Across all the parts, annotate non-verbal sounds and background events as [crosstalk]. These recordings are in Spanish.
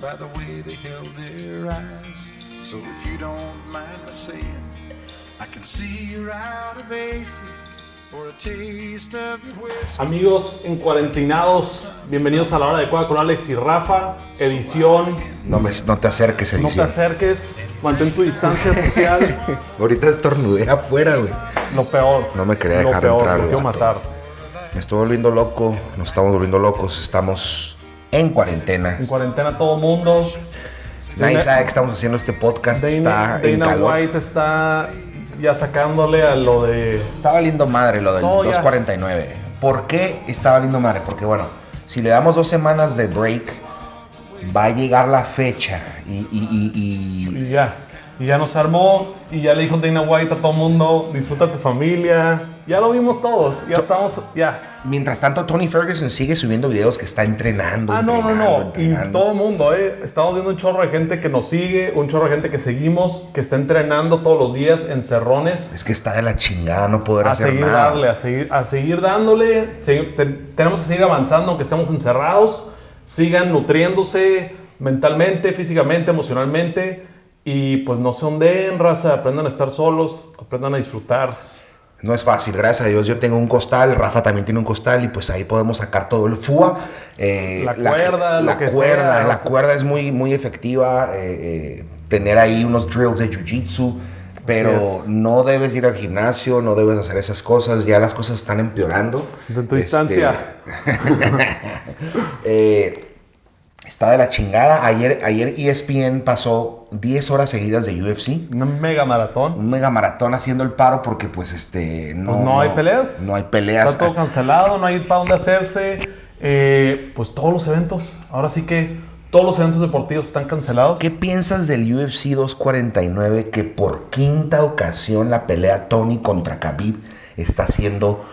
by the way they held their eyes. So if you don't mind my saying, I can see you're out of aces for a taste of your whiskey. Amigos en cuarentinados, bienvenidos a la hora de Cueva con Alex y Rafa, edición. No, me, no te acerques, No te edición. acerques, mantén tu distancia social. [laughs] Ahorita estornudé afuera, güey. Lo peor. No me quería Lo dejar peor, entrar, matar. Me estoy volviendo loco, nos estamos volviendo locos, estamos en cuarentena. En cuarentena todo mundo. Nadie Dana- sabe que estamos haciendo este podcast, Dana, está en Dana calor. White está ya sacándole a lo de. Está valiendo madre lo del No, ya. 249. ¿Por qué está valiendo madre? Porque bueno, si le damos dos semanas de break, va a llegar la fecha y, y- y- y- Y ya. Y ya nos armó. Y ya le dijo Dana White a todo mundo: disfruta tu familia. Ya lo vimos todos. Ya estamos. Ya. mientras tanto Tony Ferguson sigue subiendo videos que está entrenando. Ah, no, no, entrenando, no. Y entrenando. todo el mundo, ¿eh? Estamos viendo un chorro de gente que nos sigue, un chorro de gente que seguimos, que está entrenando todos los días en cerrones. Es que está de la chingada no poder A hacer seguir nada. darle, a seguir, a seguir dándole. Segui- te- tenemos que seguir avanzando aunque estemos encerrados. Sigan nutriéndose mentalmente, físicamente, emocionalmente. Y pues no se ondeen, raza. Aprendan a estar solos, aprendan a disfrutar. No es fácil, gracias a Dios. Yo tengo un costal, Rafa también tiene un costal y pues ahí podemos sacar todo el FUA. Eh, La cuerda, la lo que cuerda, sea, la cuerda es muy, muy efectiva. eh, eh, tener ahí unos drills de jiu-jitsu, pero no debes ir al gimnasio, no debes hacer esas cosas. Ya las cosas están empeorando. De tu Este, distancia. [laughs] está de la chingada. Ayer, ayer ESPN pasó 10 horas seguidas de UFC. Una mega maratón. Un mega maratón haciendo el paro porque pues este no, Pues no hay peleas. No hay peleas. Está todo cancelado, no hay para dónde hacerse. Eh, pues todos los eventos, ahora sí que todos los eventos deportivos están cancelados. ¿Qué piensas del UFC 249 que por quinta ocasión la pelea Tony contra Khabib está siendo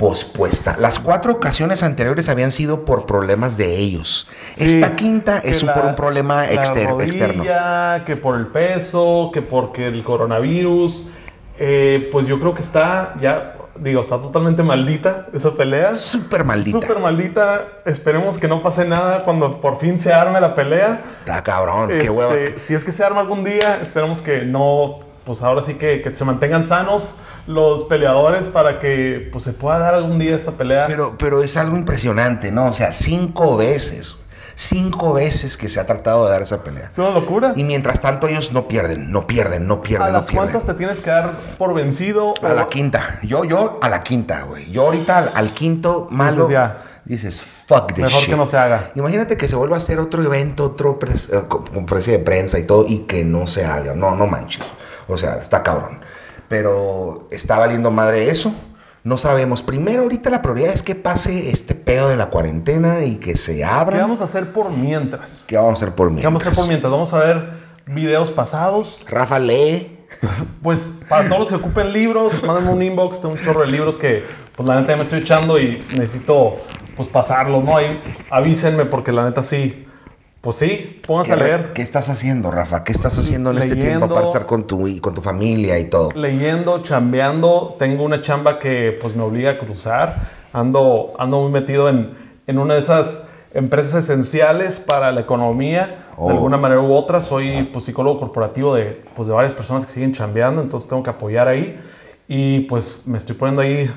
pospuesta? Las cuatro ocasiones anteriores habían sido por problemas de ellos. Sí, Esta quinta es la- por un problema la exter- externo. rodilla, Que por el peso, que porque el coronavirus. Eh, pues yo creo que está ya, digo, está totalmente maldita esa pelea. Súper maldita. Súper maldita. Esperemos que no pase nada cuando por fin se arme la pelea. Está cabrón, qué Este, hueva. Si es que se arma algún día, esperemos que no, pues ahora sí que, que se mantengan sanos los peleadores para que pues, se pueda dar algún día esta pelea. Pero, pero es algo impresionante, ¿no? O sea, cinco veces. Cinco veces que se ha tratado de dar esa pelea. es una locura. Y mientras tanto ellos no pierden, no pierden, no ¿A pierden, no las pierden. cuantas te tienes que dar por vencido? A o- la quinta. Yo, yo a la quinta, güey. Yo ahorita al, al quinto malo. Dices, ya. Dices, fuck this Mejor shit. que no se haga. Imagínate que se vuelva a hacer otro evento, otro eh, con- conferencia de prensa y todo, y que no se haga. No, no manches. O sea, está cabrón. Pero está valiendo madre eso. No sabemos. Primero, ahorita la prioridad es que pase este pedo de la cuarentena y que se ¿Qué abra. vamos a hacer por mientras? ¿Qué vamos a hacer por mí? ¿Qué vamos a hacer por mientras? Vamos a ver videos pasados. Rafa lee. [laughs] Pues para todos los que ocupen libros, mándenme un inbox, tengo un chorro de libros que pues la neta ya me estoy echando y necesito pues pasarlos, ¿no? Ahí avísenme porque la neta sí, pues sí, pónganse ¿Qué, a leer. ¿Qué estás haciendo, Rafa? ¿Qué estás haciendo en este tiempo para estar con tu, con tu familia y todo? Leyendo, chambeando, tengo una chamba que pues me obliga a cruzar, ando, ando muy metido en, en una de esas empresas esenciales para la economía, Oh. de alguna manera u otra, soy pues, psicólogo corporativo de, pues, de varias personas que siguen chambeando, entonces tengo que apoyar ahí y pues me estoy poniendo ahí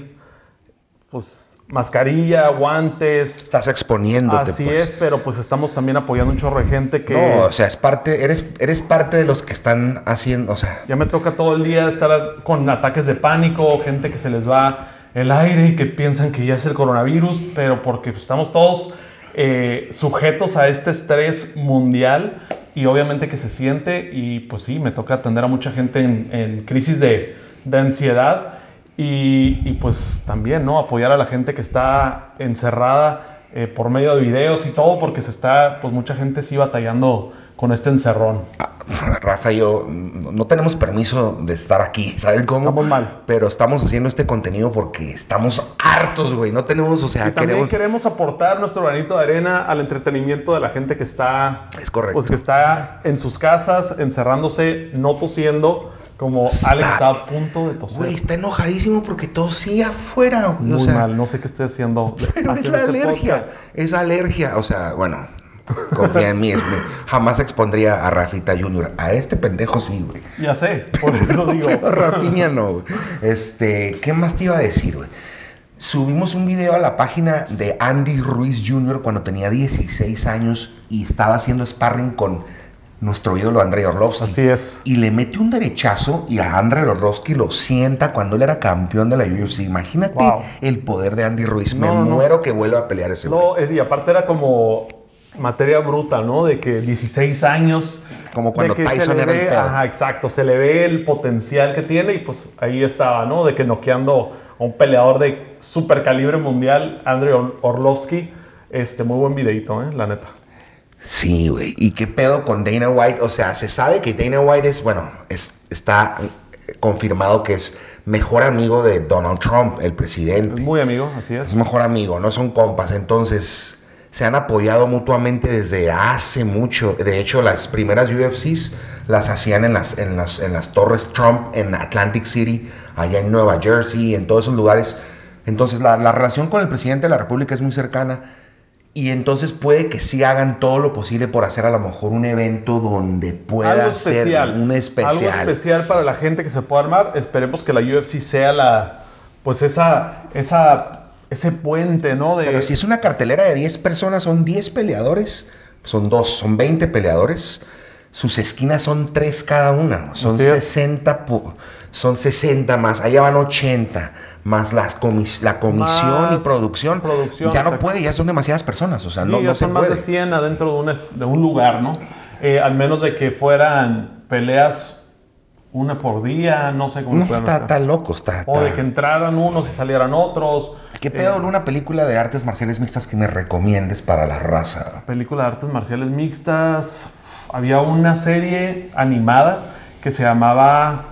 pues mascarilla, guantes, Estás exponiéndote, así pues. es, pero pues estamos también apoyando un chorro de gente que... No, o sea, es parte, eres, eres parte de los que están haciendo, o sea, Ya me toca todo el día estar con ataques de pánico, gente que se les va el aire y que piensan que ya es el coronavirus, pero porque estamos todos eh, sujetos a este estrés mundial y obviamente que se siente y pues sí, me toca atender a mucha gente en, en crisis de, de ansiedad y, y, pues también, ¿no? Apoyar a la gente que está encerrada eh, por medio de videos y todo, porque se está, pues mucha gente sí batallando con este encerrón. Ah, Rafa y yo no tenemos permiso de estar aquí, ¿sabes cómo? Estamos mal. Pero estamos haciendo este contenido porque estamos hartos, güey. No tenemos, o sea, Y también queremos... queremos aportar nuestro granito de arena al entretenimiento de la gente que está, Es correcto. pues que está en sus casas, encerrándose, no tosiendo, como Alex está a punto de toser. Güey, está enojadísimo porque tosía afuera, güey. Muy o sea, mal, no sé qué estoy haciendo. Pero es la este alergia. podcast. Es alergia. O sea, bueno, confía en mí. es- me- jamás expondría a Rafita Junior. A este pendejo sí, güey. Ya sé, por eso digo. [laughs] Pero Rafinha no, güey. Este, ¿qué más te iba a decir, güey? Subimos un video a la página de Andy Ruiz Jr. cuando tenía 16 años y estaba haciendo sparring con nuestro ídolo Andrei Orlovsky. Así es. Y le mete un derechazo y a Andrei Orlovsky lo sienta cuando él era campeón de la UFC. Imagínate Wow. el poder de Andy Ruiz. Me No, no. muero que vuelva a pelear ese. No, es, y aparte era como materia bruta, ¿no? De que 16 años. Como cuando de que Tyson era el pedo. Ajá, exacto. Se le ve el potencial que tiene y pues ahí estaba, ¿no? De que noqueando a un peleador de super calibre mundial, Andrei Or- Orlovsky. Este, muy buen videito, ¿eh? La neta. Sí, güey. ¿Y qué pedo con Dana White? O sea, se sabe que Dana White es, bueno, es, está eh, confirmado que es mejor amigo de Donald Trump, el Es presidente. muy amigo, así Es es. mejor amigo, no son compas. Entonces, se han apoyado mutuamente desde hace mucho. De hecho, las primeras UFCs las hacían en las, en las, en las torres Trump en Atlantic City, allá en Nueva Jersey, en todos esos lugares. Entonces, la, la relación con el presidente de la República es muy cercana. Y entonces puede que sí hagan todo lo posible por hacer a lo mejor un evento donde pueda ser un especial. Algo especial para la gente que se pueda armar. Esperemos que la UFC sea la. Pues esa. esa ese puente, ¿no? De, Pero si es una cartelera de 10 personas, son 10 peleadores, son dos, son 20 peleadores. Sus esquinas son 3 cada una, son Así es. 60, pu- son 60 más, allá van 80, más las comis- la comisión Más y producción. producción, ya no puede, ya son demasiadas personas, o sea, Sí, no, ya no se son más puede. de 100 adentro de un, de un lugar, ¿no? Eh, al menos de que fueran peleas una por día, no sé cómo No, está, está loco, está. O de que entraran unos y salieran otros. ¿Qué Eh, pedo en una película de artes marciales mixtas que me recomiendes para la raza? película de artes marciales mixtas. Había una serie animada que se llamaba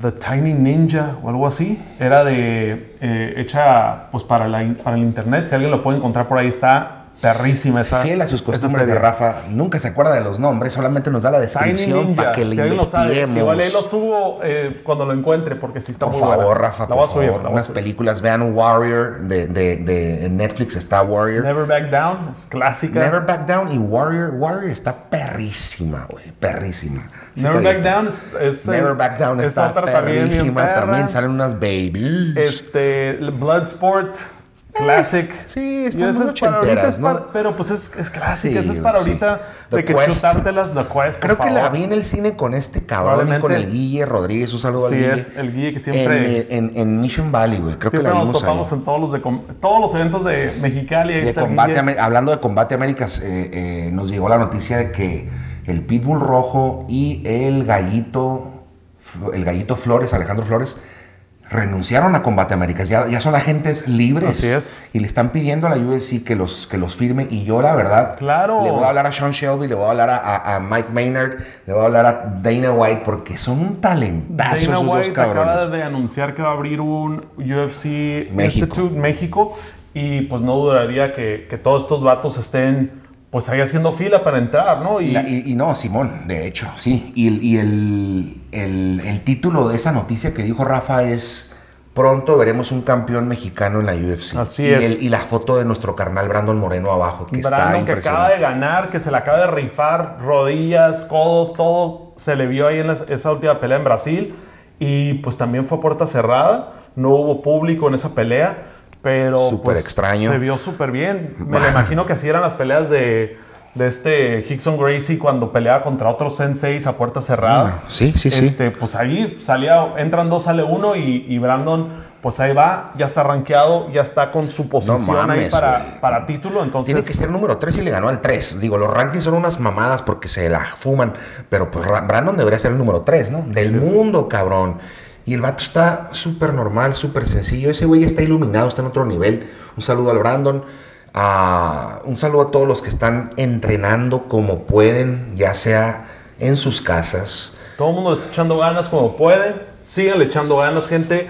The Tiny Ninja o algo así. Era de eh, hecha pues para, para el internet. Si alguien lo puede encontrar por ahí está perrísima esa. Fiel a sus costumbres de. Rafa, nunca se acuerda de los nombres, solamente nos da la descripción para que le si investiguemos. igual ahí lo subo eh, cuando lo encuentre porque sí está Por muy favor, buena. Rafa, por favor. la voy a Unas películas, vean Warrior de, de, de en Netflix está Warrior. Never Back Down, es clásica. Never Back Down y Warrior. Warrior está perrísima, güey. Perrísima. Sí Never Back. Down es, es, Never Back Down es está también perrísima. perra. También salen unas babies. Este, Bloodsport, Classic. [laughs] sí, están muy ochenteras, ¿no? para- pero pues es, es clásica, Sí, esa es para sí. ahorita The de que Quest. chutártelas The Quest, por Creo que la vi en el cine con este cabrón y con el Guille Rodríguez. Un saludo al Sí, Guille. es el Guille que siempre... en, en Mission Valley, güey. Creo que la nos vimos ahí. topamos en todos los, de, todos los eventos de Mexicali. ahí de combate, hablando de combate Américas, eh, eh, nos llegó la noticia de que el Pitbull Rojo y el gallito, el gallito Flores, Alejandro Flores, renunciaron a Combate Américas. Ya, ya son agentes libres. Así es. Y le están pidiendo a la UFC que los, que los firme. Y yo, la verdad, Claro. le voy a hablar a Sean Shelby, le voy a hablar a, a- a Mike Maynard, le voy a hablar a Dana White, porque son un talentazo Dana esos dos White acaba cabrones. de anunciar que va a abrir un UFC México. Institute México y pues no duraría que, que todos estos vatos estén pues ahí haciendo fila para entrar, ¿no? Y, la- y- y no, Simón, de hecho, sí. Y, el- y el, el- el título de esa noticia que dijo Rafa es Pronto veremos un campeón mexicano en la UFC. Así y, es. el- y la foto de nuestro carnal Brandon Moreno abajo, que está Brandon que acaba de impresionante. ganar, que se le acaba de rifar rodillas, codos, todo se le vio ahí en las- esa última pelea en Brasil y pues también fue puerta cerrada, no hubo público en esa pelea, pero Súper pues, extraño. se vio súper bien. Me lo imagino que así eran las peleas de, de este Hickson Gracie cuando peleaba contra otros senseis a puerta cerrada. Ah, sí, sí, sí. Este, pues ahí salía, entran dos, sale uno y, y Brandon pues ahí va, ya está rankeado, ya está con su posición ahí mames, para, para título, entonces... Tiene que ser número 3 y le ganó al 3. Digo, los rankings son unas mamadas porque se la fuman. Pero pues Ra- Brandon debería ser el número 3, ¿no? Del mundo, cabrón. Y el vato está súper normal, súper sencillo. Ese güey está iluminado, está en otro nivel. Un saludo al Brandon. Un saludo a todos los que están entrenando como pueden, ya sea en sus casas. Todo el mundo le está echando ganas como puede. Síganle echando ganas, gente.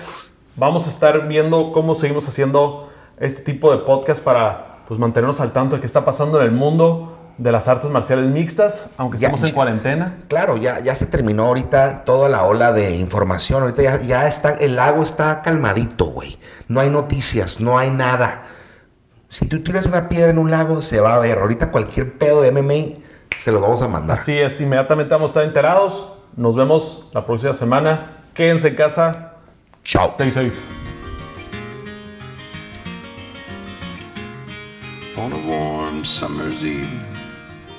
Vamos a estar viendo cómo seguimos haciendo este tipo de podcast para pues, mantenernos al tanto de qué está pasando en el mundo de las artes marciales mixtas, aunque Ya- estamos en ya- cuarentena. Claro, ya, ya se terminó ahorita toda la ola de información. Ahorita ya, ya está, el lago está calmadito, güey. No hay noticias, no hay nada. Si tú tiras una piedra en un lago, se va a ver. Ahorita cualquier pedo de MMA se lo vamos a mandar. Así es, inmediatamente vamos a estar enterados. Nos vemos la próxima semana. Quédense en casa. Chao. Stay safe. on a warm summer's evening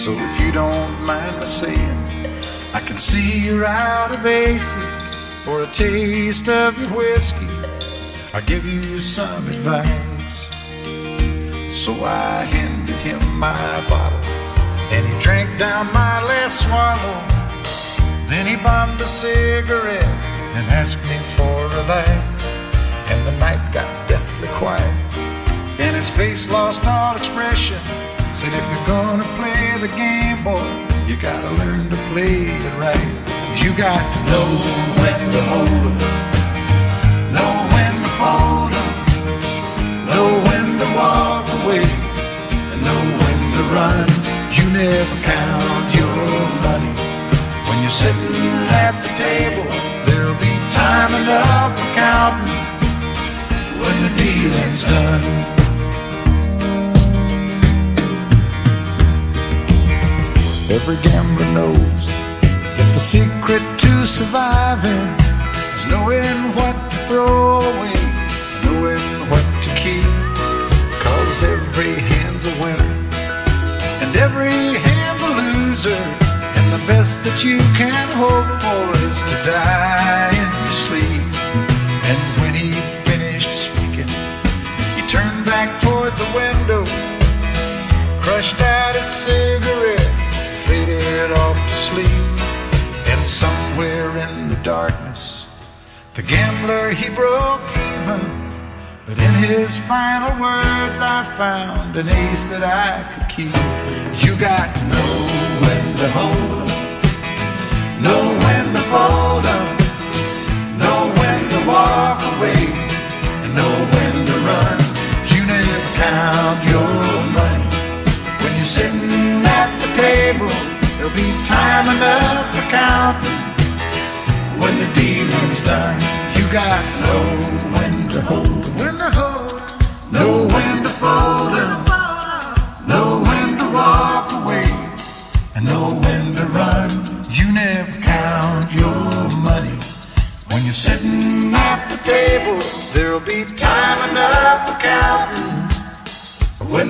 So if you don't mind my saying, I can see you're out of aces for a taste of your whiskey. I'll give you some advice. So I handed him my bottle and he drank down my last swallow. Then he bummed a cigarette and asked me for a light. And the night got deathly quiet. And his face lost all expression. Said, if you're gonna play the game, boy, you gotta learn to play it right. You got to know when to hold 'em, know when to fold 'em, know when to walk every hand's a winner and every hand's a loser. And the best that you can hope for is to die in your sleep. And when he finished speaking, he turned back toward the window, crushed out his cigarette, faded off to sleep. And somewhere in the darkness, the gambler he broke even. But in his final words, I found an ace that I could keep. You got to know when to hold 'em, know when to fold 'em, know when to walk away, and know when to run. You never count your money when you're sitting at the table. There'll be time enough for counting when the dealing's done. You got to know when to hold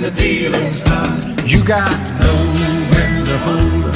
when the dealing's done. You got to know when to hold